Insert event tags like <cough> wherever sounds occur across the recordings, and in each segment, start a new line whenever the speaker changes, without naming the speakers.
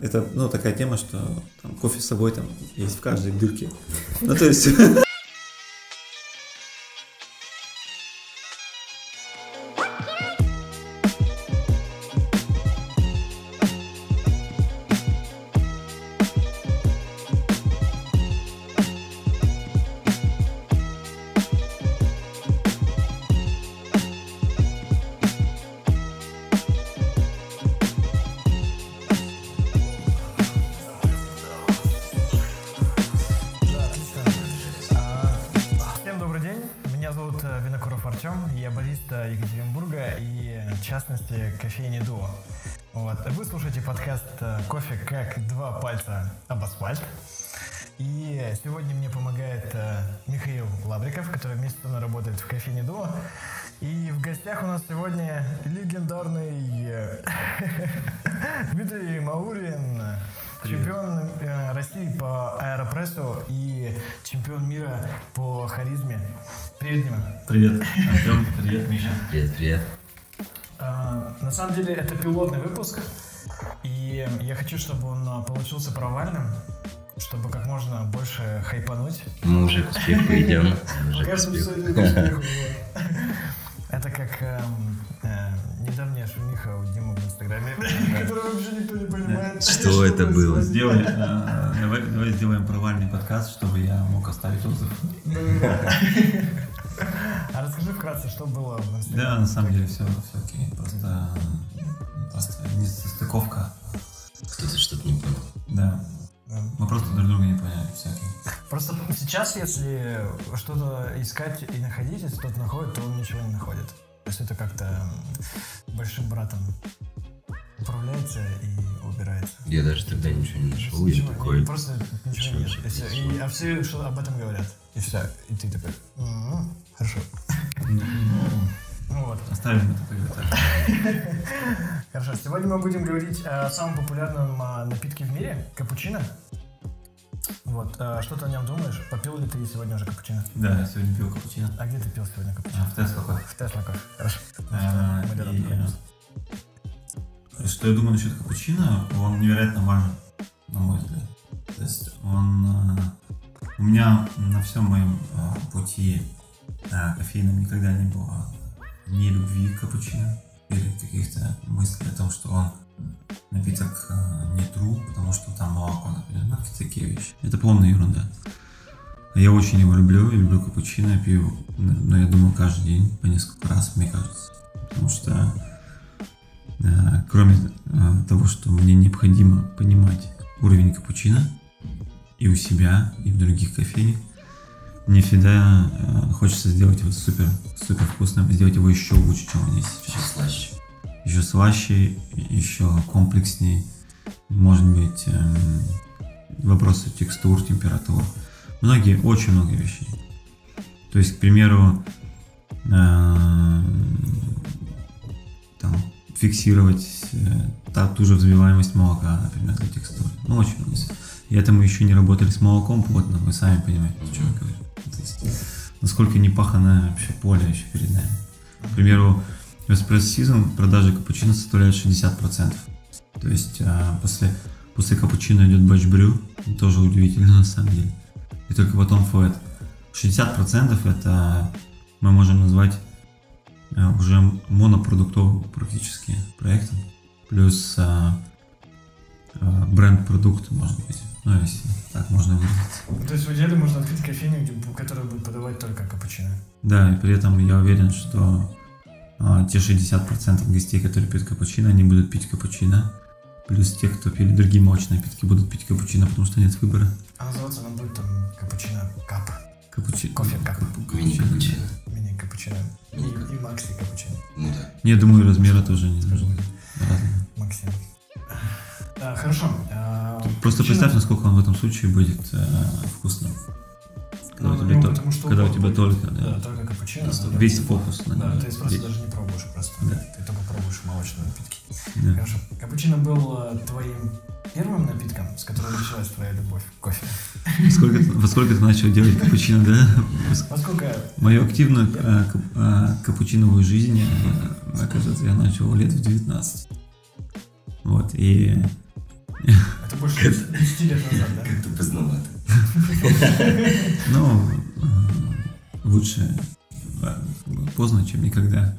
Это, ну, такая тема, что там, кофе с собой там есть в каждой дырке. <laughs> Ну, то есть... <laughs>
получился провальным, чтобы как можно больше хайпануть.
Мы уже к успеху <laughs> идем.
Кажется, <laughs> это как эм, э, недавняя шумиха у Димы в Инстаграме, <laughs> которую вообще никто не понимает.
Что это было?
э, давай, сделаем провальный подкаст, чтобы я мог оставить отзыв.
А расскажи вкратце, что было в Инстаграме.
Да, на самом деле все, все окей. Просто, просто несостыковка.
Сейчас, если что-то искать и находить, если кто-то находит, то он ничего не находит. То есть это как-то большим братом управляется и убирается.
Я даже тогда ничего не нашел. Я такой...
Просто ничего
Ничего
нет. И всё. И- а все что об этом говорят. И все. И ты такой, «М, хорошо.
Ну,
Ну вот.
Оставим это тогда. <laughs>
Хорошо. Сегодня мы будем говорить о самом популярном а, напитке в мире – капучино. Вот. а, Что ты о нем думаешь? Попил ли ты сегодня уже капучино?
Да, я сегодня пил капучино.
А где ты пил сегодня капучино?
А, В Тесла кофе.
В Тесла кофе. Хорошо.
А, и, э, Что я думаю насчет капучино, он невероятно важен, на мой взгляд. То есть он... э, У меня на всем моем э, пути кофейном никогда не было ни любви к капучино или каких-то мыслей о том, что он напиток э, не true, потому что там молоко, например, ну, какие-то такие вещи. Это полная ерунда. Я очень его люблю, я люблю капучино, я пью, но я думаю, каждый день, по несколько раз, мне кажется. Потому что э, кроме э, того, что мне необходимо понимать уровень капучино и у себя, и в других кофейнях, мне всегда хочется сделать его супер, супер вкусным, сделать его еще лучше, чем он есть сейчас
слаще.
Еще слаще, еще комплекснее. Может быть, эм, вопросы текстур, температур. Многие, очень много вещей. То есть, к примеру, эм, там, фиксировать э, та, ту же взбиваемость молока, например, для текстуры. Ну, очень много. И это мы еще не работали с молоком плотно, вы сами понимаете, о чем я говорю. То есть, насколько непаханное вообще поле еще перед нами. К примеру, в Season продажи капучино составляют 60%. То есть а, после, после капучино идет батч брю, тоже удивительно на самом деле. И только потом флэт. 60% это мы можем назвать а, уже монопродуктовым практически проектом. Плюс а, бренд-продукт, может быть. Ну, если так можно выразиться.
То есть в идеале можно открыть кофейню, которая будет подавать только капучино.
Да, и при этом я уверен, что те 60% гостей, которые пьют капучино, они будут пить капучино. Плюс те, кто пили другие молочные напитки, будут пить капучино, потому что нет выбора.
А называться она будет там капучино кап.
Капучи...
Кофе кап.
Мини-капучино.
Мини капучино. И, и макси капучино.
Ну да.
Не, думаю, размера тоже не разные.
Максим. А, хорошо. А,
Просто
капучино-
представь, насколько он в этом случае будет э, вкусным. Когда,
Ну,
у тебя,
ну,
то-
потому что
когда у тебя
будет-
только,
Да,
да,
только капучино. Да.
весь фокус
Да, то есть просто
Весь.
даже не пробуешь просто.
Да.
Ты только пробуешь молочные напитки.
Да.
Хорошо. Капучино был э, твоим первым напитком, с которым началась твоя любовь к кофе.
Сколько, ты- во сколько ты начал делать капучино, да?
Насколько
Мою активную э, капучиновую жизнь, мне кажется, я начал лет в 19. Вот, и
Это больше 10 лет назад, да? <laughs>
Как-то поздновато. <laughs>
Ну, э, лучше э, поздно, чем никогда.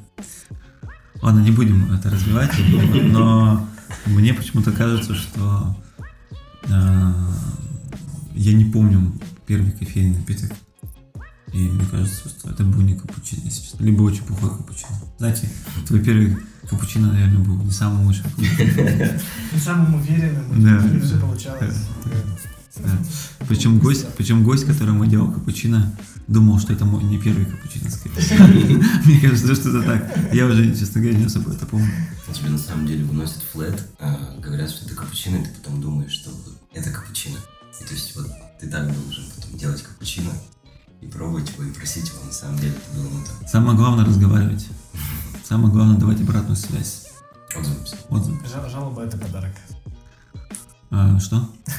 Ладно, не будем это развивать, но мне почему-то кажется, что э, я не помню первый кофейный напиток. И мне кажется, что это был не капучино, если честно. Либо очень плохой капучино. Знаете, твой первый капучино, наверное, был не самым лучшим. <laughs>
Не самым уверенным,
Да.
все получалось.
Да. Причем гость, причем гость, которому делал капучино, думал, что это мой не первый капучино, скорее <laughs> всего. Мне кажется, что это так. Я уже, честно говоря, не особо это помню.
Тебе на самом деле выносят флет, а, говорят, что это капучино, и ты потом думаешь, что это капучино. И то есть вот ты так должен потом делать капучино и пробовать его, и просить его, на самом деле это было не то.
Самое главное разговаривать. <laughs> Самое главное давать обратную связь.
Отзываемся.
Отзыв.
Жал- Жалоба это подарок.
А, что? <laughs>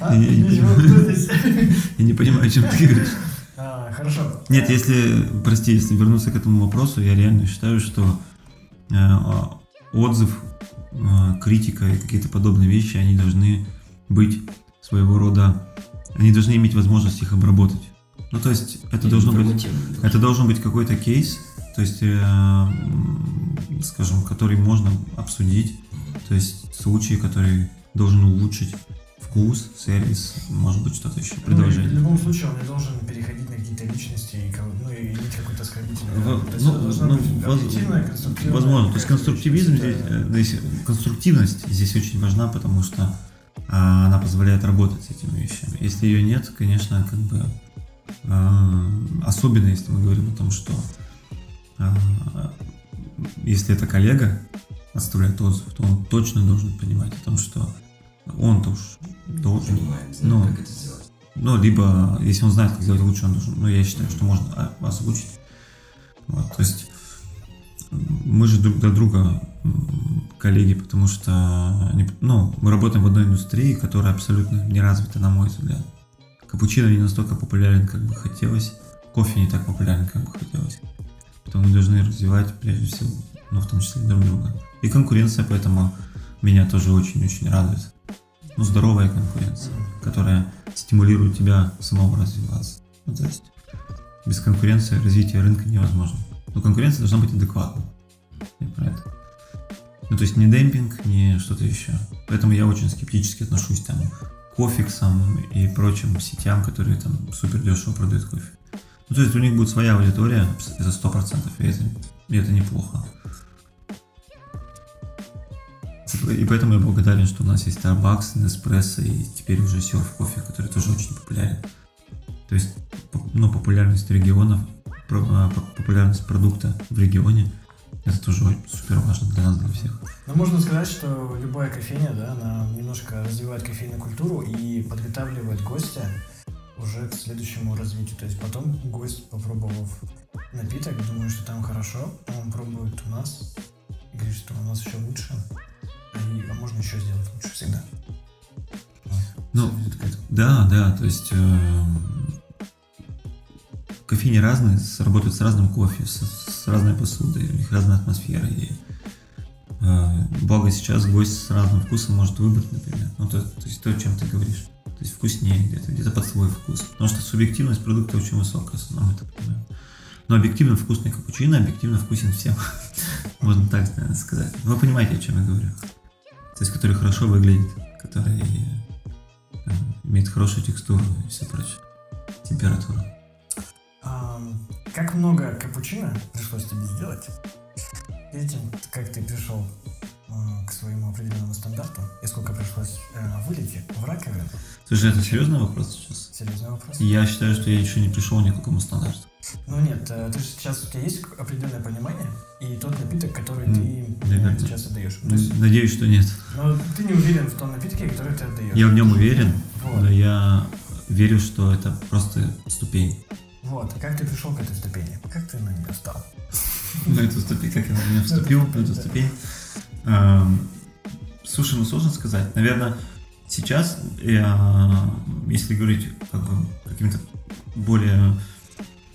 Я не понимаю.
кто здесь? <laughs>
Я не понимаю, о чем ты говоришь.
А, Хорошо.
Нет, если, прости, если вернуться к этому вопросу, я реально считаю, что э, отзыв, э, критика и какие-то подобные вещи, они должны быть своего рода, они должны иметь возможность их обработать. Ну, то есть, это должно быть, это должен быть какой-то кейс, то есть, э, скажем, который можно обсудить, то есть, случай, который должен улучшить вкус, сервис, может быть, что-то еще,
Ну, и В
предложение.
любом случае он не должен переходить на какие-то личности и ну, и иметь какой-то оскорбительный.
Во-
характер. То есть
ну,
должна
ну,
быть
воз-
конструктивная.
Возможно. То есть конструктивизм здесь, э, здесь- конструктивность здесь очень важна, потому что а, она позволяет работать с этими вещами. Если ее нет, конечно, как бы а, особенно если мы говорим о том, что а, если это коллега оставляет отзыв, то он точно должен понимать о том, что он-то уж должен
Понимает,
Ну.
как это сделать.
ну, либо, если он знает, как сделать лучше, он должен, ну, я считаю, что можно о- озвучить. Вот, то есть, мы же друг для друга коллеги, потому что, ну, мы работаем в одной индустрии, которая абсолютно не развита, на мой взгляд. Капучино не настолько популярен, как бы хотелось, кофе не так популярен, как бы хотелось. Поэтому мы должны развивать, прежде всего, ну, в том числе друг друга. И конкуренция, поэтому меня тоже очень-очень радует. Ну, здоровая конкуренция, которая стимулирует тебя самого развиваться. Ну, то есть без конкуренции развитие рынка невозможно. Но конкуренция должна быть адекватной. Я про это. Ну, то есть не демпинг, не что-то еще. Поэтому я очень скептически отношусь там к кофиксам и прочим сетям, которые там супер дешево продают кофе. Ну, то есть у них будет своя аудитория за 100%, и это, и это неплохо. И поэтому я благодарен, что у нас есть Starbucks, Nespresso и теперь уже Surf кофе, который тоже очень популярен. То есть, ну, популярность регионов, а, поп- популярность продукта в регионе, это тоже супер важно для нас, для всех.
Ну, можно сказать, что любая кофейня, да, она немножко развивает кофейную культуру и подготавливает гостя уже к следующему развитию. То есть потом гость, попробовав напиток, думает, что там хорошо, он пробует у нас говорит, что у нас еще лучше, а, можно еще сделать лучше всегда.
Ну. Да, да, то есть эм, кофейни разные, работают с разным кофе, с, с разной посудой, у них разная атмосфера. И, э, благо сейчас гость с разным вкусом может выбрать, например. Ну, то, то есть то, о чем ты говоришь. То есть вкуснее где-то, где-то под свой вкус. Потому что субъективность продукта очень высокая, основном это понимаем. Но объективно вкусный капучино, объективно вкусен всем. <laughs> Можно так наверное, сказать. Вы понимаете, о чем я говорю. То есть, который хорошо выглядит, который э, имеет хорошую текстуру и все прочее. Температуру.
Ам, Как много капучино пришлось тебе сделать тем, как ты пришел а, к своему определенному стандарту, и сколько пришлось э, вылить в раковину?
Слушай, это серьезный вопрос сейчас?
Серьезный вопрос.
Я считаю, что я еще не пришел ни к какому стандарту.
Ну нет, э, ты же сейчас у тебя есть определенное понимание и тот напиток, который ты
наверное.
сейчас отдаешь. То есть,
Надеюсь, что нет.
но ты не уверен в том напитке, который ты отдаешь.
Я в нем уверен,
Вот.
но я верю, что это просто ступень.
Вот. И как ты пришел к этой ступени? Как ты на нее стал? <laughs>
На эту ступень, как я на нее вступил, на эту ступень. <laughs> Слушай, ну сложно сказать. Наверное, сейчас, если говорить как бы какими-то более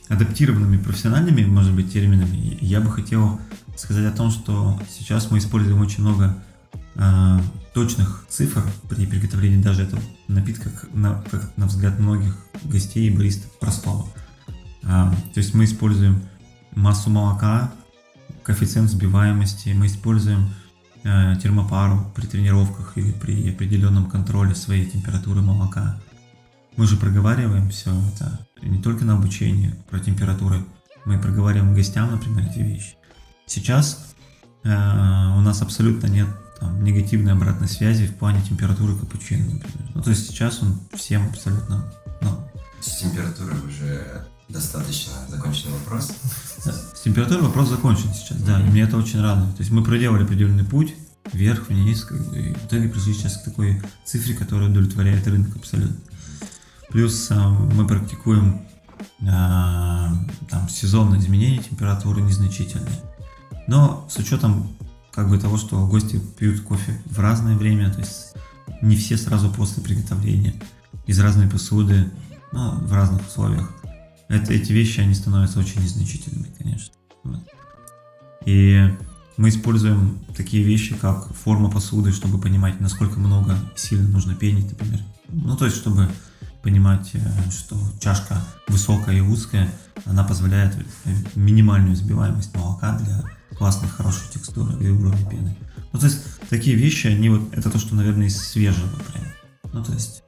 адаптированными профессиональными, может быть, терминами, я бы хотел сказать о том, что сейчас мы используем очень много э, точных цифр при приготовлении даже этого напитка, как на, как на взгляд многих гостей и баристов простого. Э, то есть мы используем массу молока, коэффициент взбиваемости, мы используем э, термопару при тренировках или при определенном контроле своей температуры молока. Мы же проговариваем все это не только на обучении про температуры, мы проговариваем гостям, например, эти вещи. Сейчас э, у нас абсолютно нет там, негативной обратной связи в плане температуры капучино, например. Ну, то есть сейчас он всем абсолютно... Ну,
С температурой уже достаточно законченный вопрос.
с температурой вопрос закончен сейчас, да, и мне это очень радует. То есть мы проделали определенный путь, вверх, вниз, как бы, и в итоге пришли сейчас к такой цифре, которая удовлетворяет рынок абсолютно. Плюс а, мы практикуем а, там сезонные изменения температуры незначительные. Но с учетом как бы того, что гости пьют кофе в разное время, то есть не все сразу после приготовления, из разной посуды, ну, в разных условиях. Это, эти вещи, они становятся очень незначительными, конечно. И мы используем такие вещи, как форма посуды, чтобы понимать, насколько много сильно нужно пенить, например. Ну, то есть, чтобы понимать, э, что чашка высокая и узкая, она позволяет э, минимальную взбиваемость молока для классной, хорошей текстуры и уровня пены. Ну, то есть, такие вещи, они вот, это то, что, наверное, из свежего прям. Ну, то есть,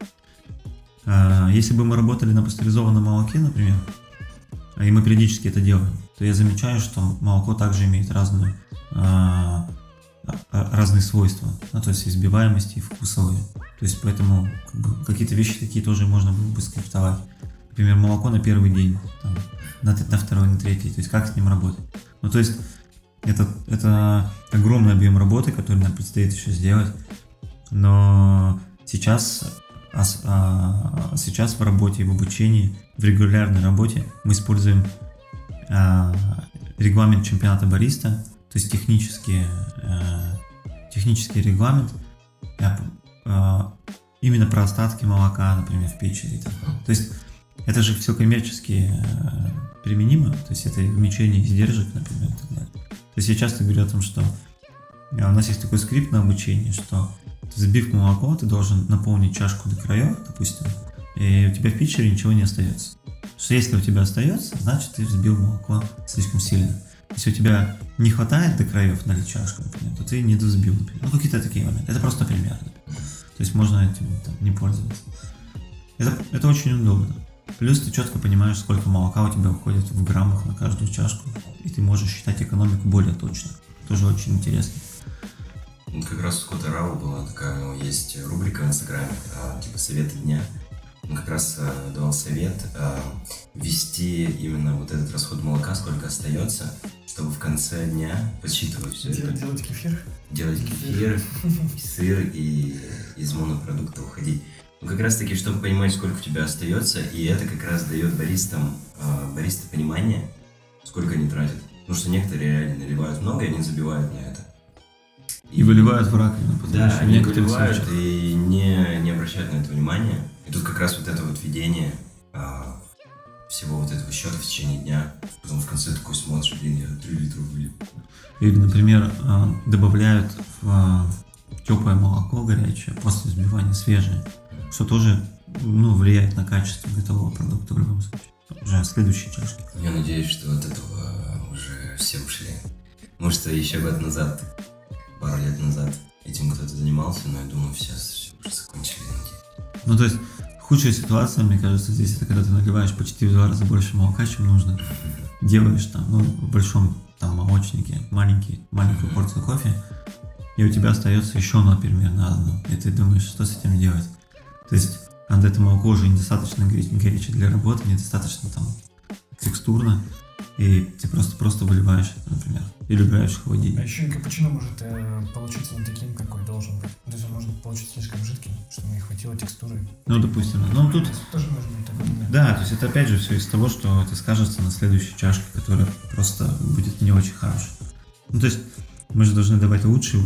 э, если бы мы работали на пастеризованном молоке, например, и мы периодически это делаем, то я замечаю, что молоко также имеет разную, разные свойства, ну, то есть избиваемости и вкусовые. То есть поэтому как бы, какие-то вещи такие тоже можно было бы скриптовать. Например, молоко на первый день, там, на, на второй, на третий, то есть как с ним работать. Ну, то есть это, это огромный объем работы, который нам предстоит еще сделать. Но сейчас, а, а, сейчас в работе в обучении, в регулярной работе мы используем а, регламент чемпионата бариста, то есть технический, а, технический регламент а, именно про остатки молока, например, в печени. То есть это же все коммерчески а, применимо, то есть это уменьшение издержек, например, и так далее. То есть я часто говорю о том, что у нас есть такой скрипт на обучении, что взбив молоко, ты должен наполнить чашку до краев, допустим, и у тебя в питчере ничего не остается. Что если у тебя остается, значит ты взбил молоко слишком сильно. Если у тебя не хватает до краев налить чашку, например, то ты не взбил, например. Ну, какие-то такие моменты. Это просто пример. То есть можно этим там, не пользоваться. Это, это очень удобно. Плюс ты четко понимаешь, сколько молока у тебя уходит в граммах на каждую чашку, и ты можешь считать экономику более точно. Тоже очень интересно.
Как раз у Скотта Рау была такая, у него есть рубрика в Инстаграме, а, типа «Советы дня». Он как раз а, давал совет а, ввести именно вот этот расход молока, сколько остается, чтобы в конце дня подсчитывать все это.
Делать кефир?
Делать кефир, сыр и из монопродукта уходить. Ну, как раз таки, чтобы понимать, сколько у тебя остается, и это как раз дает баристам, э, бариста понимание, сколько они тратят. Потому что некоторые реально наливают много, и они забивают на это.
И, выливают в раковину. потому
Да, они выливают
случаях-
и не, не обращают на это внимания. И тут как раз вот это вот ведение а, всего вот этого счета в течение дня. Потом в конце такой смотришь, блин, я 3 литра вылил.
Или, например, а, добавляют в а, теплое молоко горячее после взбивания свежее, что тоже ну, влияет на качество готового продукта в любом случае. Уже следующие чашки.
Я надеюсь, что от этого уже все ушли. Может, еще год назад, пару лет назад этим кто-то занимался, но я думаю, сейчас все уже закончили. надеюсь.
Ну, то есть, худшая ситуация, мне кажется, здесь это когда ты наливаешь почти в два раза больше молока, чем нужно. Делаешь там, ну, в большом там молочнике маленький, маленькую порцию кофе, и у тебя остается еще, например, на одну. И ты думаешь, что с этим делать? То есть, когда это молоко уже недостаточно горячее для работы, недостаточно там текстурно, и ты просто просто выливаешь, это, например, или убираешь в
А
холодильник.
еще и капучино может э, получиться не таким, какой должен быть. То есть он может получиться слишком жидким, чтобы не хватило текстуры.
Ну, допустим, ну тут
То есть тоже может быть такой момент.
Да, то есть это опять же все из того, что это скажется на следующей чашке, которая просто будет не очень хорошая. Ну, то есть мы же должны давать лучший,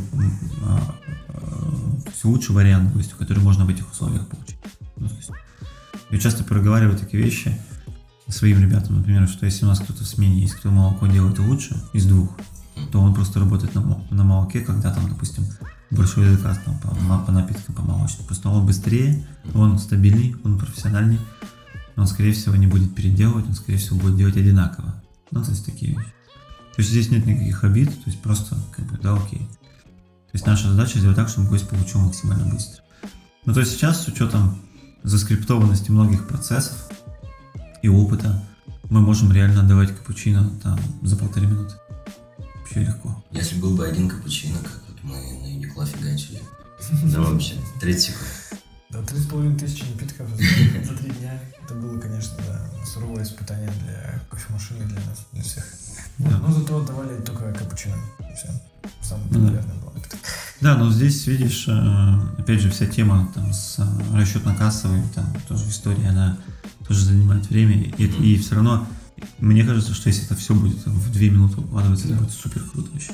а, а, есть лучший вариант гостю, который можно в этих условиях получить. Ну, то есть я часто проговариваю такие вещи своим ребятам, например, что если у нас кто-то в смене есть, кто молоко делает лучше из двух, то он просто работает на, на молоке, когда там, допустим, большой заказ там, по, по напиткам, по молочным. Просто он быстрее, он стабильней, он профессиональней, он, скорее всего, не будет переделывать, он, скорее всего, будет делать одинаково. Ну, то есть такие вещи. То есть здесь нет никаких обид, то есть просто, как бы, да, окей. То есть наша задача сделать так, чтобы гость получил максимально быстро. Ну, то есть сейчас с учетом заскриптованности многих процессов и опыта, мы можем реально отдавать капучино там за полторы минуты. Вообще легко.
Если был бы один капучино, как вот мы на Юникло фигачили, да вообще, 30 секунд.
Да, три с половиной тысячи напитков за, три дня. Это было, конечно, да, суровое испытание для кофемашины, для нас, для всех.
Да.
Но зато давали только капучино. И все. Самое
Ну
популярное было.
Да, но здесь, видишь, э, опять же, вся тема там с э, расчетно-кассовой, там тоже история, она тоже занимает время, и, и все равно, мне кажется, что если это все будет там, в две минуты укладываться, это
Да.
будет супер круто вообще.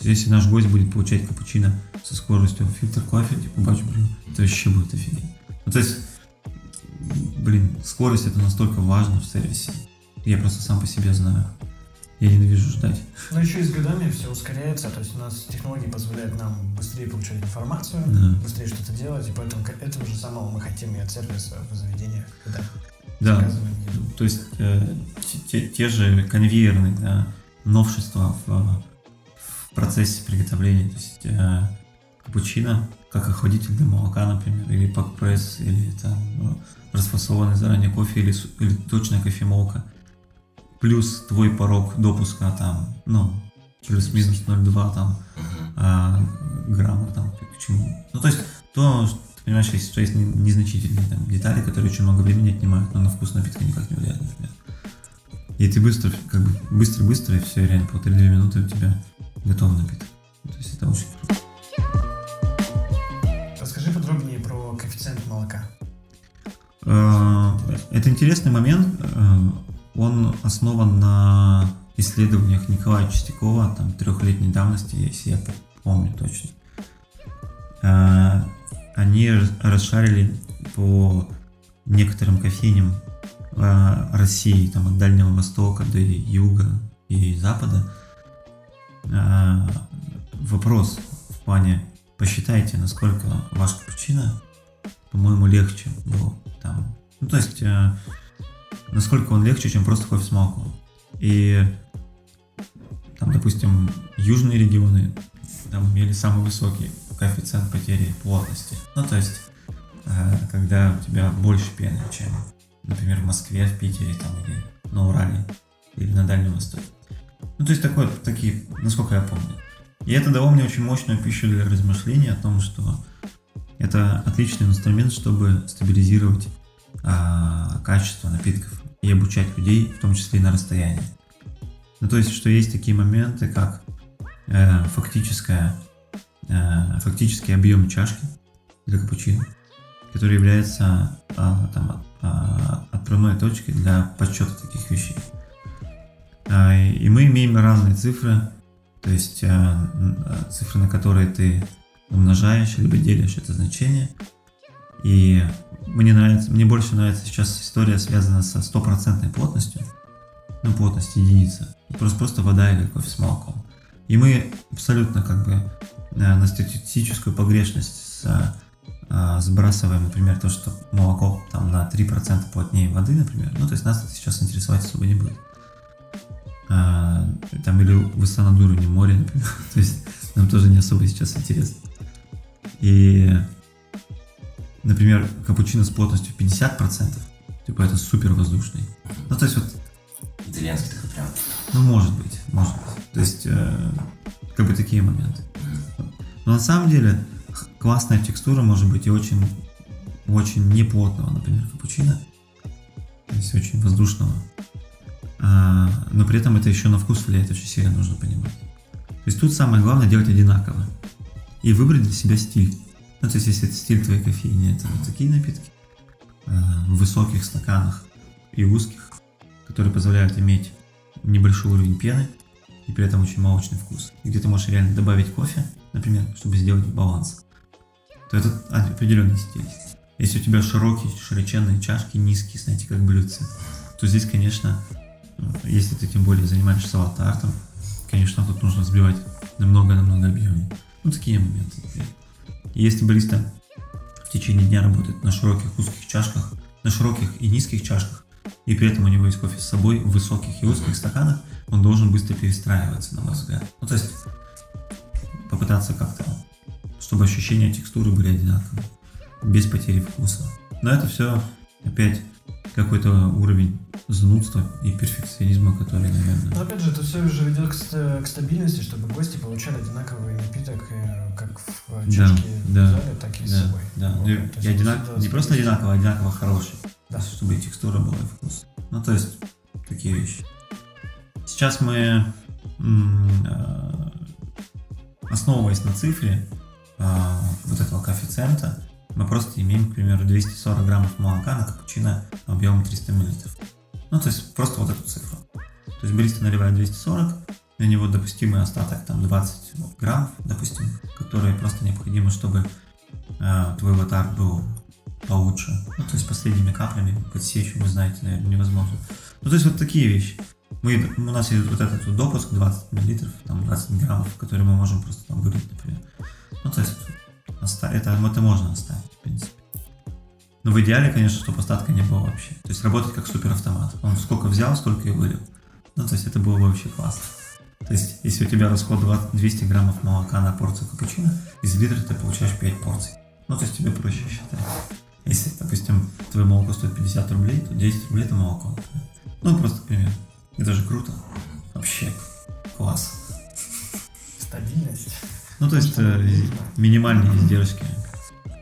Если наш гость будет получать капучино со скоростью фильтр кофе, типа бач, блин, это вообще будет офигеть. Ну, то есть, блин, скорость это настолько важно в сервисе. Я просто сам по себе знаю. Я ненавижу ждать.
Но еще и с годами все ускоряется, то есть у нас технологии позволяют нам быстрее получать информацию,
Да.
быстрее что-то делать, и поэтому к этому же самому мы хотим и от сервиса в заведениях, когда
Да. То есть э, те, те- же конвейерные да, новшества в, в процессе приготовления. То есть э, капучино, как охладитель для молока, например, или пак-пресс, или там ну, расфасованный заранее кофе, или, или точная кофемолка. Плюс твой порог допуска там, ну, плюс-минус 0,2 там а, грамма там к чему. Ну, то есть, то, ты понимаешь, есть, что есть не- незначительные там, детали, которые очень много времени отнимают, но на вкус напитка никак не влияют, например. И ты быстро, как бы, быстро-быстро, и все, реально, полторы-две минуты у тебя готов напиток. То есть, это очень круто.
Расскажи подробнее про коэффициент молока.
Э, Это интересный момент. Он основан на исследованиях Николая Чистякова, там, трехлетней давности, если я помню точно. Э, Они расшарили по некоторым кофейням э, России, там, от Дальнего Востока до Юга и Запада. Э, Вопрос в плане, посчитайте, насколько ваш капучино по-моему, легче был там. Ну, то есть, э, насколько он легче, чем просто кофе с молоком. И там, допустим, южные регионы там имели самый высокий коэффициент потери плотности. Ну, то есть, э, когда у тебя больше пены, чем, например, в Москве, в Питере там, или на Урале, или на Дальнем Востоке. Ну, то есть, такое, такие, насколько я помню. И это дало мне очень мощную пищу для размышлений о том, что это отличный инструмент, чтобы стабилизировать качество напитков и обучать людей, в том числе и на расстоянии. Ну, то есть, что есть такие моменты, как э, фактическая, э, фактический объем чашки для капучино, который является а, там, а, отправной точкой для подсчета таких вещей. А, и мы имеем разные цифры, то есть э, э, цифры, на которые ты умножаешь, либо делишь это значение. И мне нравится, мне больше нравится сейчас история, связанная со стопроцентной плотностью, ну, плотность единица. Просто, просто вода или кофе с молоком. И мы абсолютно как бы э, на статистическую погрешность с- э, сбрасываем, например, то, что молоко там на 3% плотнее воды, например. Ну, то есть нас это сейчас интересовать особо не будет. А, там или высота над уровнем моря, например. <laughs> то есть нам тоже не особо сейчас интересно. И, например, капучино с плотностью 50%, типа это супер воздушный. Ну, то есть вот,
Итальянский такой прям.
ну, может быть, может быть. То есть, э, как бы такие моменты. Но на самом деле, классная текстура может быть и очень, очень неплотного, например, капучино. То есть очень воздушного. А, но при этом это еще на вкус влияет очень сильно, нужно понимать. То есть тут самое главное делать одинаково. И выбрать для себя стиль. Ну, то есть, если это стиль твоей кофейни, это вот такие напитки а, в высоких стаканах и узких, которые позволяют иметь небольшой уровень пены и при этом очень молочный вкус. И где ты можешь реально добавить кофе, например, чтобы сделать баланс, то это определенный стиль. Если у тебя широкие, широченные чашки, низкие, знаете, как блюдце, то здесь, конечно, если ты тем более занимаешься латте-артом, конечно, тут нужно взбивать намного-намного объемнее. Ну, такие моменты. И если бариста в течение дня работает на широких узких чашках, на широких и низких чашках, и при этом у него есть кофе с собой в высоких и узких стаканах, он должен быстро перестраиваться, на мой взгляд. Ну, то есть попытаться как-то, чтобы ощущения текстуры были одинаковые, без потери вкуса. Но это все опять какой-то уровень занудства и перфекционизма, который, наверное...
Но опять же, это все уже ведет к, к стабильности, чтобы гости получали одинаковый напиток э, как в чашке
да,
в зале, так и
да,
с собой.
Да,
Вот,
и, и
есть
одинак- не просто
стабильность.
одинаково, а одинаково хороший.
Да.
Чтобы и текстура была и вкус. Ну, то есть, такие вещи. Сейчас мы, э, основываясь на цифре э, вот этого коэффициента, мы просто имеем, к примеру, 240 граммов молока на капучино объемом 300 миллилитров. Ну, то есть, просто вот эту цифру. То есть, бариста наливает 240, на него допустимый остаток, там, 20 грамм, допустим, которые просто необходимы, чтобы э, твой латар был получше. Ну, то есть последними каплями подсечь, вы знаете, наверное, невозможно. Ну, то есть вот такие вещи. Мы, у нас есть вот этот вот допуск 20 миллилитров, там 20 граммов, которые мы можем просто там вылить, например. Ну, то есть это, это можно оставить. Но в идеале, конечно, чтобы остатка не было вообще. То есть работать как суперавтомат. Он сколько взял, столько и вылил. Ну, то есть это было бы вообще классно. То есть, если у тебя расход 20 200 граммов молока на порцию капучино, из литра ты получаешь 5 порций. Ну, то есть тебе проще считать. Если, допустим, твое молоко стоит 50 рублей, то 10 рублей это молоко. Ну, просто пример. Это же круто. Вообще. Класс.
Стабильность.
Ну, то есть э, минимальные издержки.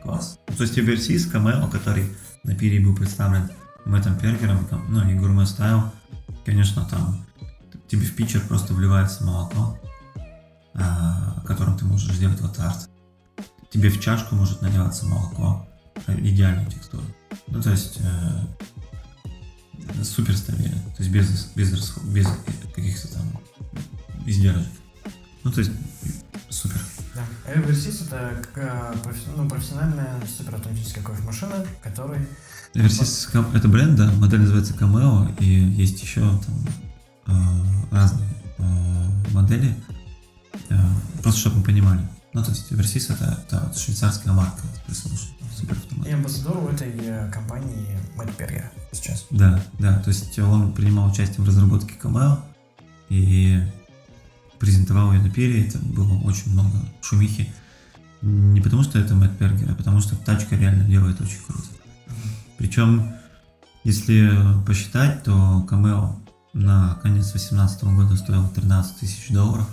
Класс. Ну, то есть Версис, Камео, который на пире был представлен Мэттом Пергером, там, ну, и Гурме Стайл, конечно, там тебе в питчер просто вливается молоко, а, которым ты можешь сделать вот. Тебе в чашку может наливаться молоко, э, идеальную текстуру. Ну, то есть э, супер стабильно, то есть без, без, расход- без каких-то там издержек. Ну, то есть супер.
Да. Eversys это э, ну, профессиональная суперавтоматическая кофемашина,
Versys Cam- это бренд, да, модель называется Cameo, и есть еще там э, разные э, модели, просто чтобы мы понимали. Ну, то есть Versys это, это швейцарская марка, слушай, супер автомат.
и амбассадор у этой компании Мэтт Пергер сейчас.
Да, да, то есть он принимал участие в разработке Cameo и презентовал ее на пире, это было очень много шумихи. Не потому что это Мэтт Пергер, а потому что тачка реально делает очень круто. Причем, если посчитать, то Камео на конец 2018 года стоил 13 тысяч долларов.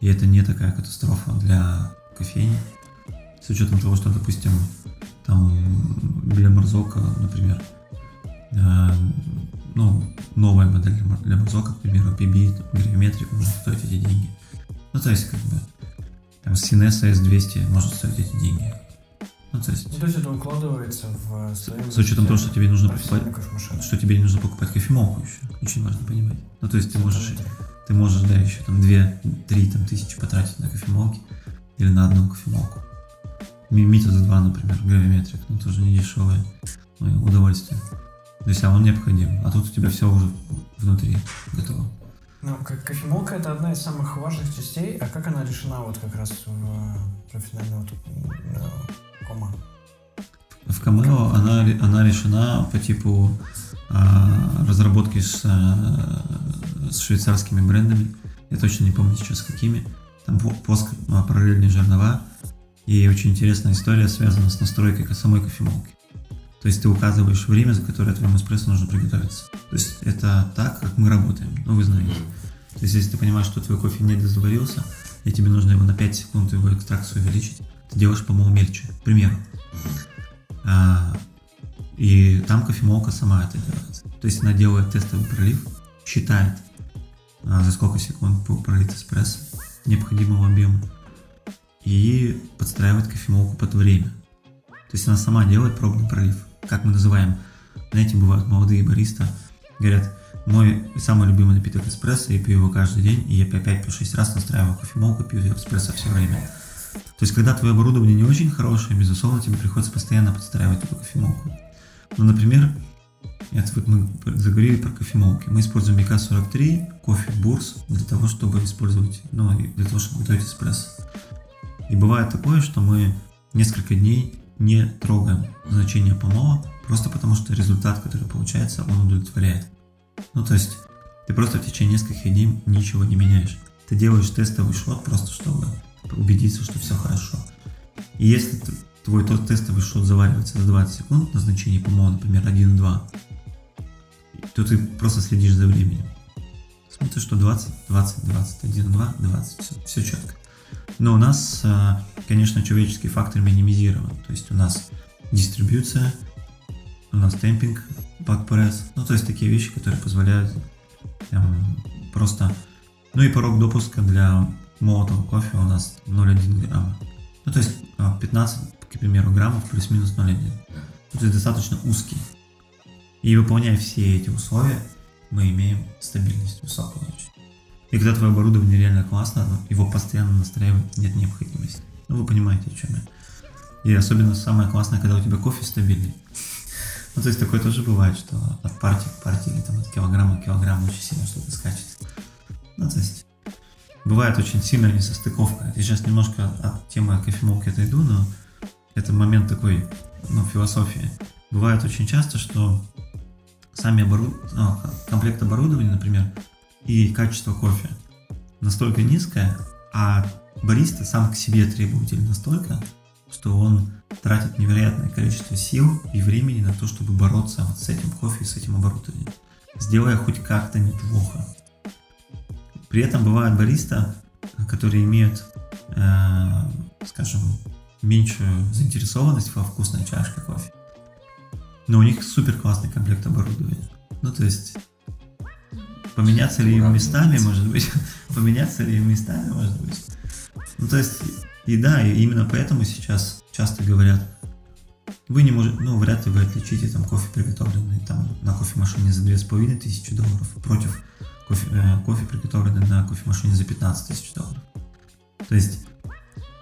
И это не такая катастрофа для кофейни. С учетом того, что, допустим, там для Марзока, например, э, ну, новая модель для Марзока, к примеру, PB, гравиметрик может стоить эти деньги. Ну, то есть, как бы, там, Sinesa S200 может стоить эти деньги. Ну, то есть,
Ну, то есть это укладывается в свою
с учетом того, что тебе нужно покупать, что тебе не нужно покупать кофемолку еще. Очень важно понимать. Ну, то есть ты можешь, ты можешь, да, еще там 2-3 там, тысячи потратить на кофемолки или на одну кофемолку. Ми- Митас 2, например, гравиметрик, ну, тоже не дешевое ну, удовольствие. То есть, а он необходим. А тут у тебя все уже внутри готово.
Ну, как кофемолка это одна из самых важных частей, а как она решена вот как раз в профессиональной вот, э, кома?
В Камео она, она решена по типу а, разработки с, а, с швейцарскими брендами. Я точно не помню сейчас какими. Там по- поск а, параллельные жернова. И очень интересная история связана с настройкой ко- самой кофемолки. То есть ты указываешь время, за которое твоему эспрессо нужно приготовиться. То есть это так, как мы работаем. Ну, вы знаете. То есть если ты понимаешь, что твой кофе не дозаварился, и тебе нужно его на 5 секунд его экстракцию увеличить, ты делаешь, по-моему, мельче. К примеру. А, и там кофемолка сама это делает. То есть она делает тестовый пролив, считает, а, за сколько секунд пролит эспрессо необходимого объема, и подстраивает кофемолку под время. То есть она сама делает пробный пролив, как мы называем. Знаете, бывают молодые бариста, говорят, мой самый любимый напиток эспрессо, я пью его каждый день, и я по 5-6 раз настраиваю кофемолку, пью эспрессо все время. То есть, когда твое оборудование не очень хорошее, безусловно, тебе приходится постоянно подстраивать эту кофемолку. Ну, например, это вот мы заговорили про кофемолки. Мы используем МК-43, кофе Бурс для того, чтобы использовать, ну, для того, чтобы готовить эспрессо. И бывает такое, что мы несколько дней не трогаем значение помола, просто потому что результат, который получается, он удовлетворяет. Ну, то есть, ты просто в течение нескольких дней ничего не меняешь. Ты делаешь тестовый шот просто, чтобы убедиться, что все хорошо. И если твой тот тестовый шот заваривается за 20 секунд на значении помола, например, 1,2, то ты просто следишь за временем. Смотришь, что 20, 20, 20, 1, 2, 20, все, все четко. Но у нас, э, конечно, человеческий фактор минимизирован. То есть у нас дистрибьюция, у нас темпинг, бакпресс, ну то есть такие вещи, которые позволяют эм, просто... Ну и порог допуска для молотого кофе у нас 0,1 грамма. Ну то есть 15, э, к примеру, граммов плюс-минус 0,1. Ну, то есть достаточно узкий. И выполняя все эти условия, мы имеем стабильность высокую. И когда твое оборудование реально классно, его постоянно настраивать нет необходимости. Ну, вы понимаете, о чем я. И особенно самое классное, когда у тебя кофе стабильный. <laughs> Ну, то есть такое тоже бывает, что от партии к партии или там от килограмма к килограмму очень сильно что-то скачет. Ну, то есть бывает очень сильная несостыковка. Я сейчас немножко от темы кофемолки отойду, но это момент такой, ну, философии. Бывает очень часто, что сами оборуд... ну, комплект оборудования, например, и качество кофе настолько низкое, а бариста сам к себе требователь настолько, что он тратит невероятное количество сил и времени на то, чтобы бороться с этим кофе и с этим оборудованием, сделая хоть как-то неплохо. При этом бывают бариста, которые имеют, э, скажем, меньшую заинтересованность во вкусной чашке кофе. Но у них супер классный комплект оборудования. Ну, то есть Поменяться ли им местами, может быть? <laughs> Поменяться ли им местами, может быть? Ну, то есть, и да, и именно поэтому сейчас часто говорят, вы не можете, ну, вряд ли вы отличите там кофе, приготовленный там на кофемашине за 2500 долларов против кофе, э, кофе, приготовленный на кофемашине за 15 тысяч долларов. То есть,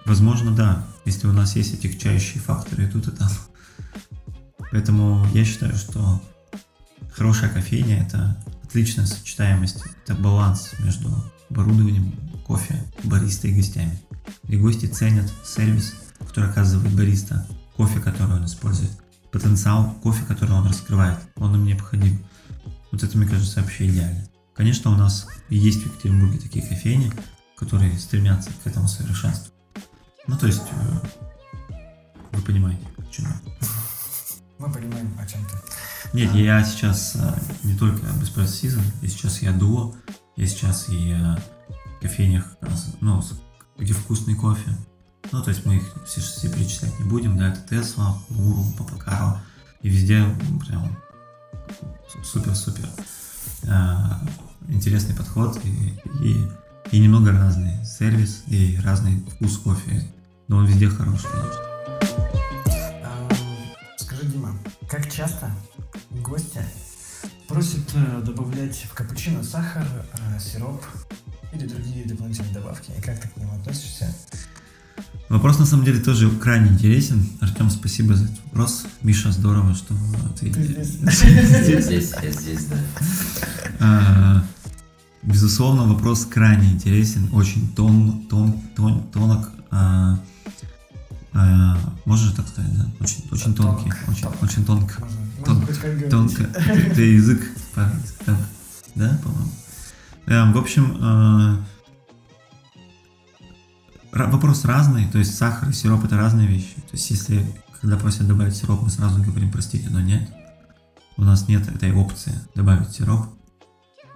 возможно, да, если у нас есть эти чающие факторы и тут, и там. Поэтому я считаю, что хорошая кофейня – это отличная сочетаемость, это баланс между оборудованием, кофе, бариста и гостями. И гости ценят сервис, который оказывает бариста, кофе, который он использует, потенциал кофе, который он раскрывает, он им необходим. Вот это, мне кажется, вообще идеально. Конечно, у нас есть в Екатеринбурге такие кофейни, которые стремятся к этому совершенству. Ну, то есть, э, вы понимаете, о чем я.
Мы понимаем, о чем ты.
Нет, я сейчас э, не только Espresso Season, я сейчас и о Duo, я сейчас и о кофейнях, ну, где вкусный кофе. Ну, то есть мы их все, все перечислять не будем, да, это Tesla, Муру, Папакаро, и везде прям супер-супер э, интересный подход и, и, и немного разный сервис и разный вкус кофе, но он везде хороший, конечно.
Часто гостя просят э, добавлять в капучино сахар, э, сироп или другие дополнительные добавки. И как ты к нему относишься?
Вопрос на самом деле тоже крайне интересен. Артем, спасибо за этот вопрос. Миша, здорово, что ты,
ты здесь. <laughs> здесь, я здесь, да.
А, безусловно, вопрос крайне интересен, очень тон, тон, тон, тонок. А, можно так сказать, да? Очень, очень тонкий, очень, очень тонко. Тон, тонко. Ты язык, да, по-моему. Эм, в общем, э, вопрос разный, то есть сахар и сироп это разные вещи. То есть если когда просят добавить сироп, мы сразу говорим, простите, но нет. У нас нет этой опции добавить сироп.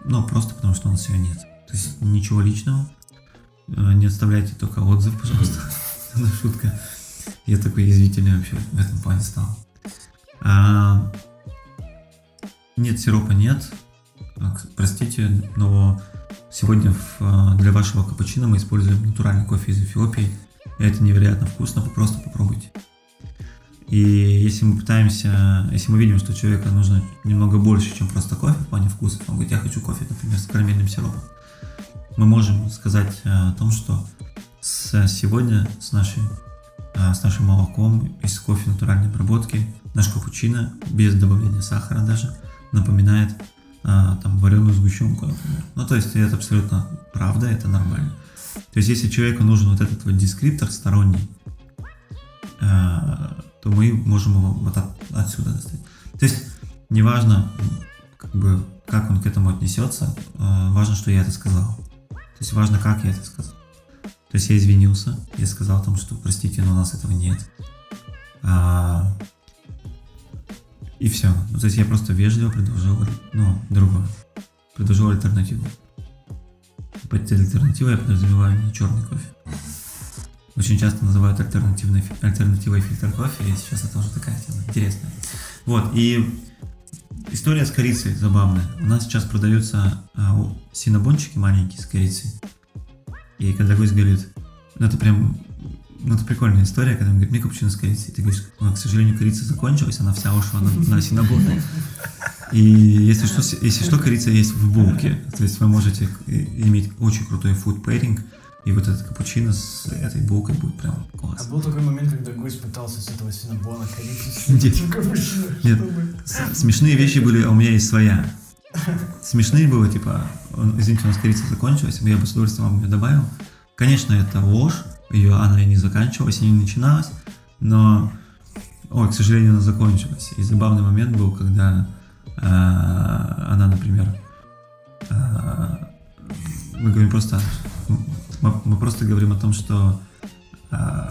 Ну, просто потому что у нас ее нет. То есть ничего личного. Э, не оставляйте только отзыв, пожалуйста. <laughs> Шутка. Я такой язвительный вообще в этом плане стал. А, нет, сиропа нет. А, простите, но сегодня в, а, для вашего капучино мы используем натуральный кофе из Эфиопии. Это невероятно вкусно, вы просто попробуйте. И если мы пытаемся, если мы видим, что человеку нужно немного больше, чем просто кофе в плане вкусов, он говорит, я хочу кофе, например, с карамельным сиропом, мы можем сказать о том, что с сегодня с, нашей, с нашим молоком из кофе натуральной обработки наш капучино без добавления сахара даже напоминает а, там вареную сгущенку, например. Ну, то есть это абсолютно правда, это нормально. То есть если человеку нужен вот этот вот дескриптор сторонний, а, то мы можем его вот от, отсюда достать. То есть неважно, как бы, как он к этому отнесется, а, важно, что я это сказал. То есть важно, как я это сказал. То есть я извинился, я сказал о том, что простите, но у нас этого нет. А, и все. Ну, то есть я просто вежливо предложил, ну, другое. Предложил альтернативу. Под альтернативой я подразумеваю не черный кофе. Очень часто называют альтернативной, альтернативой фильтр кофе, и сейчас это тоже такая тема интересная. Вот, и история с корицей забавная. У нас сейчас продаются а, синабончики маленькие с корицей. И когда гость говорит, ну это прям, ну это прикольная история, когда он говорит, мне капучино с корицей. И ты говоришь, к сожалению, корица закончилась, она вся ушла на, на синабон. И если что, если что, корица есть в булке. То есть вы можете иметь очень крутой food pairing, и вот этот капучино с этой булкой будет прям класс.
А был такой момент, когда гость пытался с этого синабона корицу капучино?
Нет, смешные вещи были, а у меня есть своя. Смешные было, типа, извините, у нас корица закончилась, я бы с удовольствием вам ее добавил. Конечно, это ложь, ее она и не заканчивалась, и не начиналась, но, ой, к сожалению, она закончилась. И забавный момент был, когда э, она, например, э, мы говорим просто, мы, просто говорим о том, что э,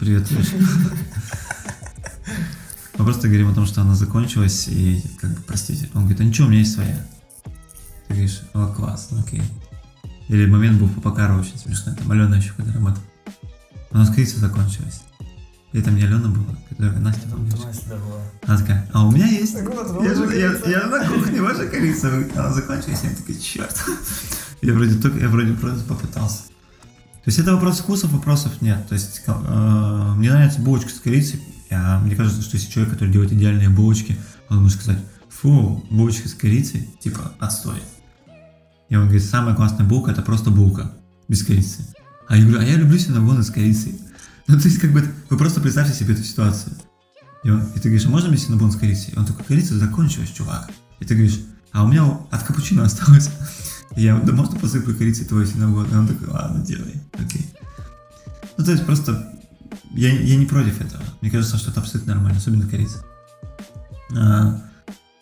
Привет, Мы просто говорим о том, что она закончилась, и как бы, простите. Он говорит, а ничего, у меня есть своя. Ты говоришь, о, класс, ну окей. Или момент был по Покару очень смешной, там Алена еще когда работала. У нас кризис закончилась. И там не Алена была, которая Настя
была. Настя была.
Она такая, а у меня есть. Я, же, я, я на кухне, ваша корица. Она закончилась, я такой, черт. Я вроде только, я вроде просто попытался. То есть это вопрос вкусов, вопросов нет. То есть э, мне нравится булочка с корицей. Я, мне кажется, что если человек, который делает идеальные булочки, он может сказать, фу, булочка с корицей, типа, отстой. И он говорит, самая классная булка это просто булка, без корицы. А я говорю, а я люблю синабоны с корицей. <laughs> Ну, то есть, как бы, вы просто представьте себе эту ситуацию. И, он, и ты говоришь, а можно мне синабон с корицей? И он такой, корица закончилась, чувак. И ты говоришь, а у меня от капучино осталось. И <laughs> я, да можно посыплю корицей твой синабон? И он такой, ладно, делай, окей. Ну, то есть, просто, я, я не против этого. Мне кажется, что это абсолютно нормально, особенно корица. А,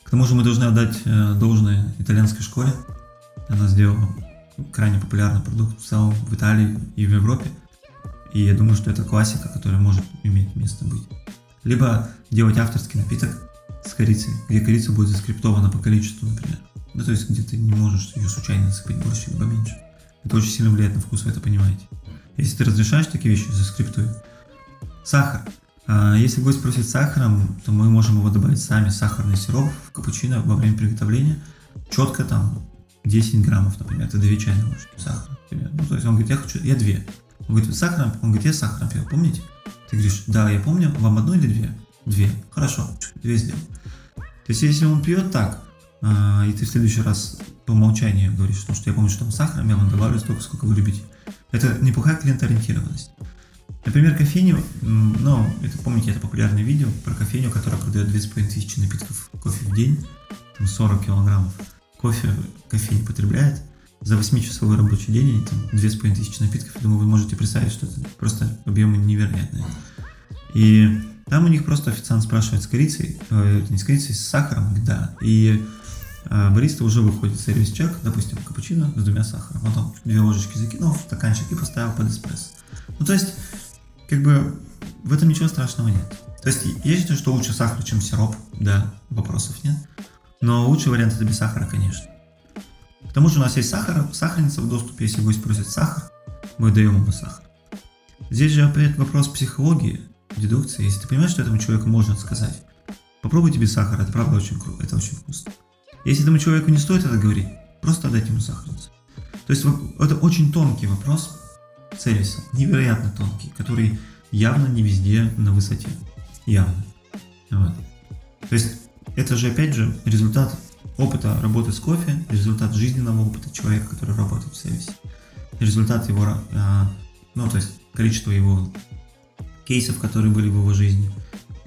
к тому же мы должны отдать э, должное итальянской школе. Она сделала крайне популярный продукт в целом в Италии и в Европе. И я думаю, что это классика, которая может иметь место быть. Либо делать авторский напиток с корицей, где корица будет заскриптована по количеству, например. Ну, то есть, где ты не можешь ее случайно насыпать больше, либо меньше. Это очень сильно влияет на вкус, вы это понимаете. Если ты разрешаешь такие вещи, заскриптуй. Сахар. А, если гость просит сахаром, то мы можем его добавить сами, сахарный сироп в капучино во время приготовления. Четко там 10 граммов, например, это 2 чайные ложки сахара. Ну, то есть он говорит, я хочу, я 2. Он говорит, сахаром? Он говорит, я сахаром пил, помните? Ты говоришь, да, я помню, вам одну или две? Две. Хорошо, две сделал. То есть, если он пьет так, а, и ты в следующий раз по умолчанию говоришь, что я помню, что там сахаром, я вам добавлю столько, сколько вы любите. Это неплохая клиентоориентированность. Например, кофейню, ну, это помните, это популярное видео про кофейню, которая продает 2500 напитков кофе в день, там 40 килограммов. Кофе кофейня потребляет, за 8-часовой рабочий день они там 2500 напитков, я думаю, вы можете представить, что это просто объемы невероятные. И там у них просто официант спрашивает с корицей, э, не с корицей, с сахаром, да, и э, бариста уже выходит сервис-чек, допустим, капучино с двумя сахаром, потом две ложечки закинул в стаканчик и поставил под эспрессо. Ну, то есть, как бы, в этом ничего страшного нет. То есть, я считаю, что лучше сахар, чем сироп, да, вопросов нет. Но лучший вариант это без сахара, конечно. К тому же у нас есть сахар, сахарница в доступе, если гость просит сахар, мы даем ему сахар. Здесь же опять вопрос психологии, дедукции. Если ты понимаешь, что этому человеку можно сказать, попробуйте без сахара, это правда очень круто, это очень вкусно. Если этому человеку не стоит это говорить, просто отдать ему сахарницу. То есть это очень тонкий вопрос сервиса, невероятно тонкий, который явно не везде на высоте. Явно. Вот. То есть это же, опять же, результат опыта работы с кофе, результат жизненного опыта человека, который работает в сервисе, результат его, а, ну, то есть количество его кейсов, которые были в его жизни,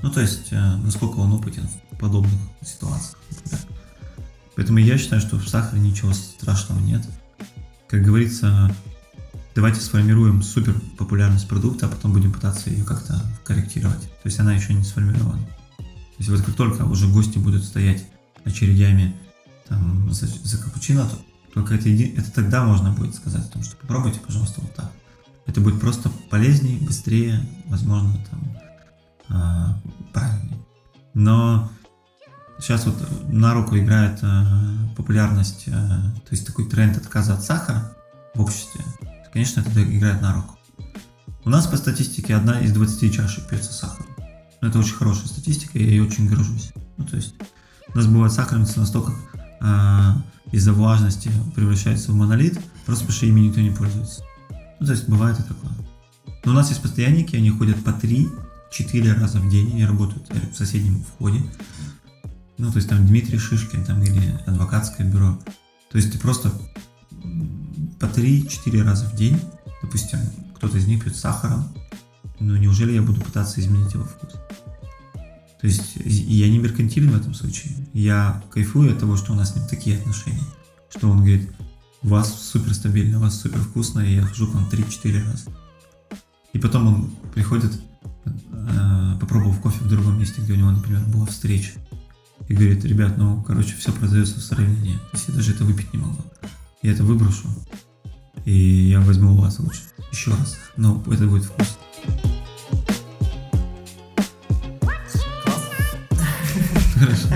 Ну, то есть, э, насколько он опытен в подобных ситуациях. Поэтому я считаю, что в сахаре ничего страшного нет. Как говорится, давайте сформируем супер популярность продукта, а потом будем пытаться ее как-то корректировать. То есть она еще не сформирована. То есть вот как только уже гости будут стоять очередями там, за, за капучино, то только это, еди... это тогда можно будет сказать о том, что попробуйте, пожалуйста, вот так. Это будет просто полезнее, быстрее, возможно, там, э, правильнее. Но сейчас вот на руку играет э, популярность, э, то есть такой тренд отказа от сахара в обществе. Конечно, это играет на руку. У нас по статистике одна из 20 чашек пьется сахаром. Это очень хорошая статистика, я ей очень горжусь. Ну, то есть у нас бывает сахарница настолько э, из-за влажности превращается в монолит, просто потому что ими никто не пользуется. Ну, то есть бывает и такое. Но у нас есть постоянники, они ходят по 3-4 раза в день, они работают в соседнем входе. Ну, то есть там Дмитрий Шишкин там, или адвокатское бюро. То есть ты просто по 3-4 раза в день, допустим, кто-то из них пьет сахаром, ну неужели я буду пытаться изменить его вкус? То есть я не меркантилен в этом случае. Я кайфую от того, что у нас с ним такие отношения. Что он говорит, у вас супер стабильно, у вас супер вкусно, и я хожу к вам 3-4 раза. И потом он приходит, э, попробовав кофе в другом месте, где у него, например, была встреча. И говорит, ребят, ну, короче, все продается в сравнении. То есть я даже это выпить не могу. Я это выброшу. И я возьму у вас лучше. Еще раз. Но это будет вкусно.
Хорошо.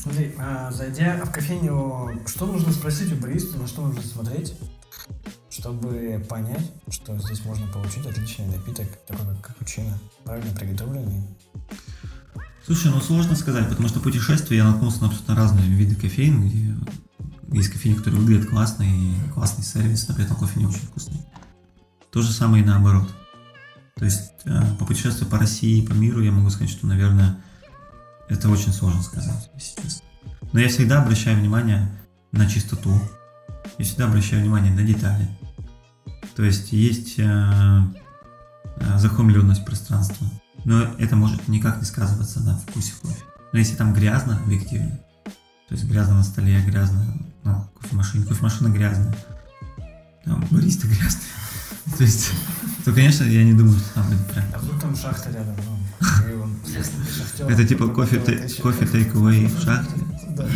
Смотри, а, зайдя в кофейню, что нужно спросить у бариста, на что нужно смотреть, чтобы понять, что здесь можно получить отличный напиток, такой как капучино, правильно приготовленный?
Слушай, ну сложно сказать, потому что путешествие я наткнулся на абсолютно разные виды кофеин, где есть кофейни, которые выглядят классно и классный сервис, но при этом кофе не очень вкусный. То же самое и наоборот. То есть э, по путешествию по России и по миру я могу сказать, что, наверное, это очень сложно сказать, если честно. Но я всегда обращаю внимание на чистоту. Я всегда обращаю внимание на детали. То есть есть э, э, захламленность пространства. Но это может никак не сказываться на вкусе кофе. Но если там грязно, объективно, то есть грязно на столе, грязно, ну, кофемашина, кофемашина грязная, там бариста грязный. <laughs> То есть, то, конечно, я не думаю, что там будет прям...
А вдруг там шахта рядом, ну, <laughs>
Это типа кофе, кофе away в шахте?
Да.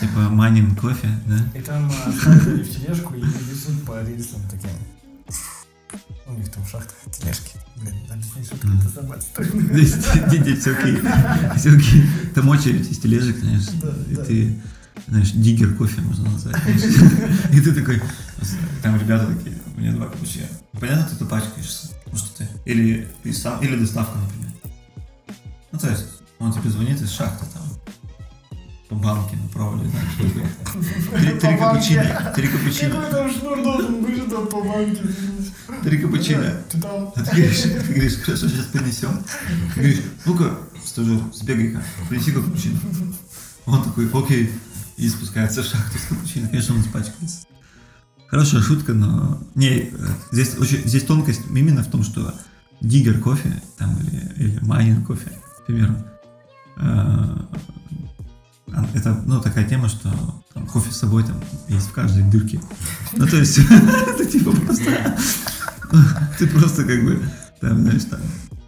Типа манин кофе, да?
И там а, ставили в тележку и везут по рельсам таким. У них там в шахтах тележки. Блин, объясни, что это забать <laughs>
Здесь все окей. Все окей. Там очередь из тележек, знаешь. И ты, знаешь, диггер кофе можно назвать. И ты такой, там ребята такие, у меня два капучино. Понятно, ты пачкаешься. Ну что ты? Или, ты сам, или доставка, например. Ну, то есть, он тебе звонит из шахты там, по банке на проводе, знаешь, три, капучино, три капучино.
Какой там шнур должен быть, там по банке?
Три капучино.
Ты там?
А ты говоришь, ты говоришь, хорошо, сейчас принесем. Ты говоришь, ну-ка, стажер, сбегай-ка, принеси капучино. Он такой, окей, и спускается в шахту с капучино. Конечно, он испачкается. Хорошая шутка, но... Не, здесь, очень, здесь тонкость именно в том, что digger coffee, там, или, или mining coffee, к примеру, э, это, ну, такая тема, что там, кофе с собой там есть в каждой дырке. Ну, то есть, <laughs> это типа просто... <laughs> Ты просто как бы, там, знаешь, там,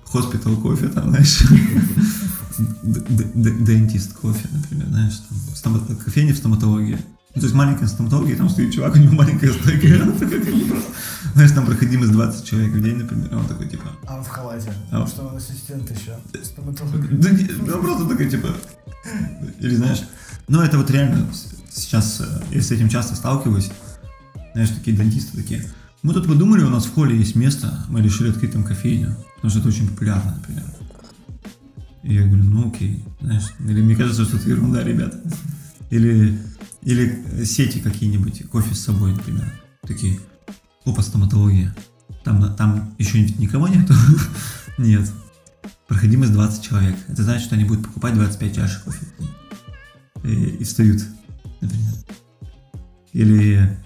hospital coffee, там, знаешь, <laughs> dentist coffee, например, знаешь, там, кофейня в стоматологии. Ну, то есть маленькая стоматология, там стоит чувак, у него маленькая стойка, знаешь, там проходимость 20 человек в день, например, он такой, типа...
А он в халате,
а,
что он ассистент еще, стоматолог.
Да, ну, просто такой, типа... Или, знаешь, ну, это вот реально сейчас, э, я с этим часто сталкиваюсь, знаешь, такие дантисты такие, мы тут подумали, у нас в холле есть место, мы решили открыть там кофейню, потому что это очень популярно, например. И я говорю, ну окей, знаешь, или мне кажется, что это ерунда, ребята. Или или сети какие-нибудь, кофе с собой, например. Такие, опа, стоматология. Там, там еще никого нету? <laughs> Нет. Проходимость 20 человек. Это значит, что они будут покупать 25 чашек кофе. И, и встают, например. Или,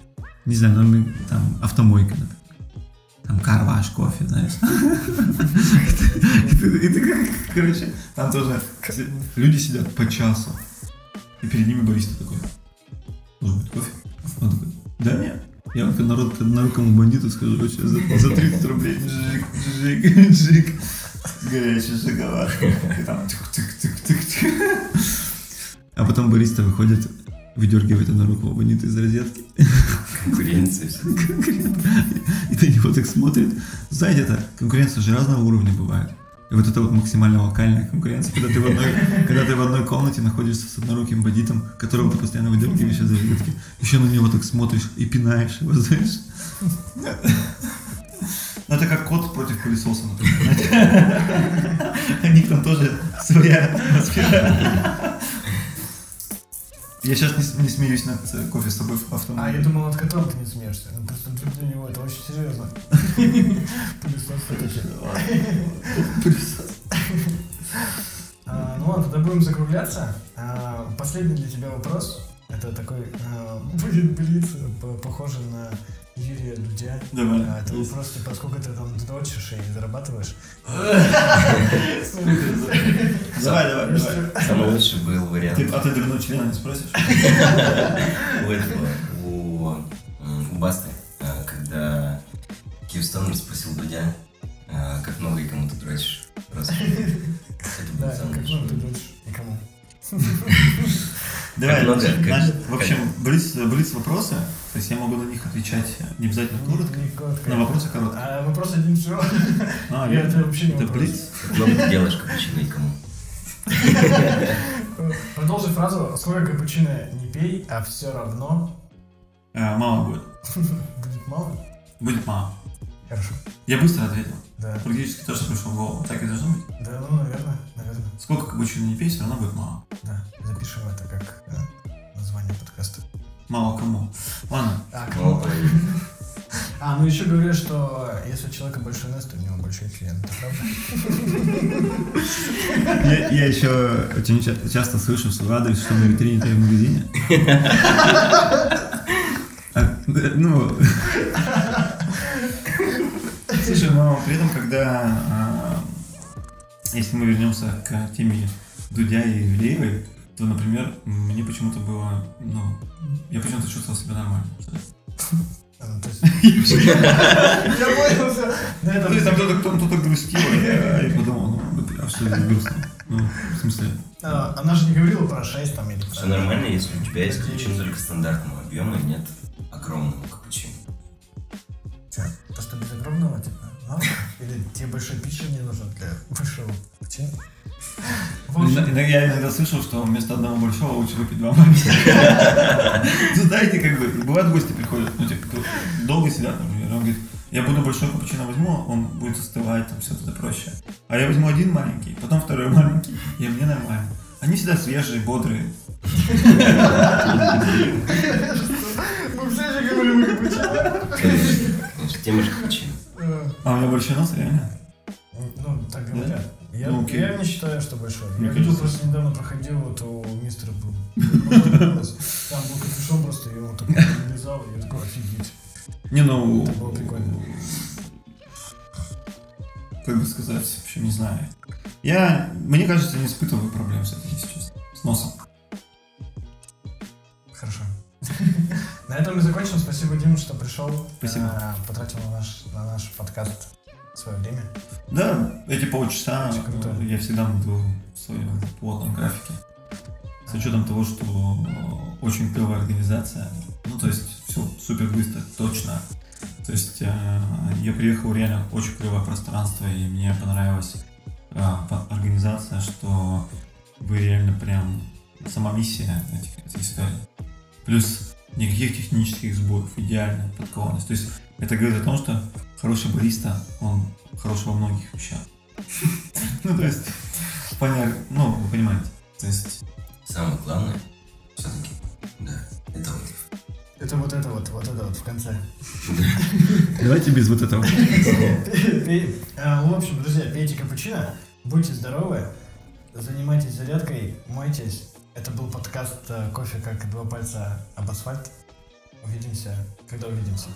не знаю, ну, там автомойка, например. Там карваш кофе, знаешь. <laughs> И ты как, короче, там тоже люди сидят по часу. И перед ними бариста такой. Может быть, кофе? Он такой, да нет. Я вот народ однорукому бандиту скажу, вообще за, за 30 рублей. Джик, джик, джик. Горячий шоколад. И там тык-тык-тык-тык. А потом бариста выходит, выдергивает однорукого бандита из розетки.
Конкуренция.
И на него так смотрит. Знаете, это конкуренция же разного уровня бывает. И вот это вот максимально локальная конкуренция, когда ты в одной, когда ты в одной комнате находишься с одноруким бандитом, которого ты постоянно выдергиваешь из розетки, еще на него так смотришь и пинаешь его, знаешь. Ну, это как кот против пылесоса, например. У них там тоже своя атмосфера. Я сейчас не, не смеюсь над э, кофе с тобой в
А,
автомобиле.
я думал, над которым ты не смеешься. Ну, просто для него это очень серьезно. <laughs> Пылесос все-таки. А, Ну ладно, тогда будем закругляться. А, Последний для тебя вопрос. Это такой а, будет блиц, по- похожий на Юрия Дудя.
Давай.
А, Это вопрос, типа, сколько ты там дрочишь и зарабатываешь?
Давай, давай, давай.
Самый лучший был вариант
Ты, а ты давно члена не спросишь?
у этого, у, Басты, а, когда Киевстон спросил Дудя, а, как много и кому ты дрочишь. Просто. <laughs> Это был самый
ты
лучший.
дрочишь и кому?
Давай, в общем, блиц, вопросы, то есть я могу на них отвечать не обязательно коротко,
Не коротко.
на вопросы коротко.
А вопрос один все.
А,
Я
я-
это вообще не
это
много ты делаешь капучино и кому?
Продолжи фразу «Сколько капучино не пей, а все равно
А, мало будет. <laughs>
будет мало».
Будет мало.
Хорошо.
Я быстро ответил.
Да.
Практически то, что пришло в голову. Так и должно быть.
Да, ну, наверное, наверное.
Сколько капучино не пей, все равно будет мало.
Да. Запишем это как э, название подкаста.
Мало кому. Ладно.
А,
Мало
кому?
половины. <laughs>
А, ну еще говорят, что если у человека большой нос, то у него большой член. Это правда?
Я, я еще очень ча- часто слышу в свой адрес, что на витрине ты в магазине. <laughs> А, да, Ну, слушай, но при этом, когда, а, если мы вернемся к теме Дудя и Ивлеевой, то, например, мне почему-то было, ну, я почему-то чувствовал себя нормально.
А, ну, то есть- <laughs> Я понял все.
То есть там кто-то, кто- кто-то грустил, а я <laughs> подумал, ну, а что здесь грустно? Ну, в смысле?
Она же не говорила про 6 там или
Все нормально, если у тебя есть капучино только стандартного объема и нет огромного капучино.
Просто без огромного, типа, мало? Или тебе большой питчер не нужен для большого? В общем,
Иногда- Я иногда слышал, что вместо одного большого лучше выпить два маленьких. <laughs> Ну, знаете, как бы, бывают гости приходят, ну, типа, долго сидят, например, он говорит, я буду большой капучино возьму, он будет остывать, там все это проще. А я возьму один маленький, потом второй <laughs> маленький, и мне нормально. Они всегда свежие, бодрые. <laughs>
мы все же говорим о капучино.
Тема же капучино.
А у меня большой нос, реально?
Ну, так говорят. Я,
Ну,
я не считаю, что большой.
Мне
я видел, просто недавно проходил, вот у мистера был. <laughs> Там был капюшон просто, и он такой вылезал, и я такой, офигеть.
Не, ну...
Это было прикольно.
Как бы сказать, в общем, не знаю. Я, мне кажется, не испытываю проблем с этим, честно. С носом.
Мы закончим. Спасибо, Дима, что пришел.
Спасибо.
Э, Потратил на наш, на наш подкаст свое время.
Да, эти полчаса я всегда буду в своем плотном графике. С учетом того, что очень клевая организация. Ну, то есть, все супер быстро, точно. То есть, э, я приехал реально в очень клевое пространство, и мне понравилась э, организация, что вы реально прям сама миссия этих, этой истории. Плюс никаких технических сбоев, идеальная подкованность. То есть, это говорит о том, что хороший бариста, он хорош во многих вещах. <laughs> Ну, то есть, плане, ну, вы понимаете. То есть,
Самое главное, все-таки, да, это вот.
Это вот это вот, вот это вот в конце.
давайте без вот этого.
А, В общем, друзья, пейте капучино, будьте здоровы, занимайтесь зарядкой, мойтесь. Это был подкаст э, «Кофе как два пальца об асфальт». Увидимся, когда увидимся.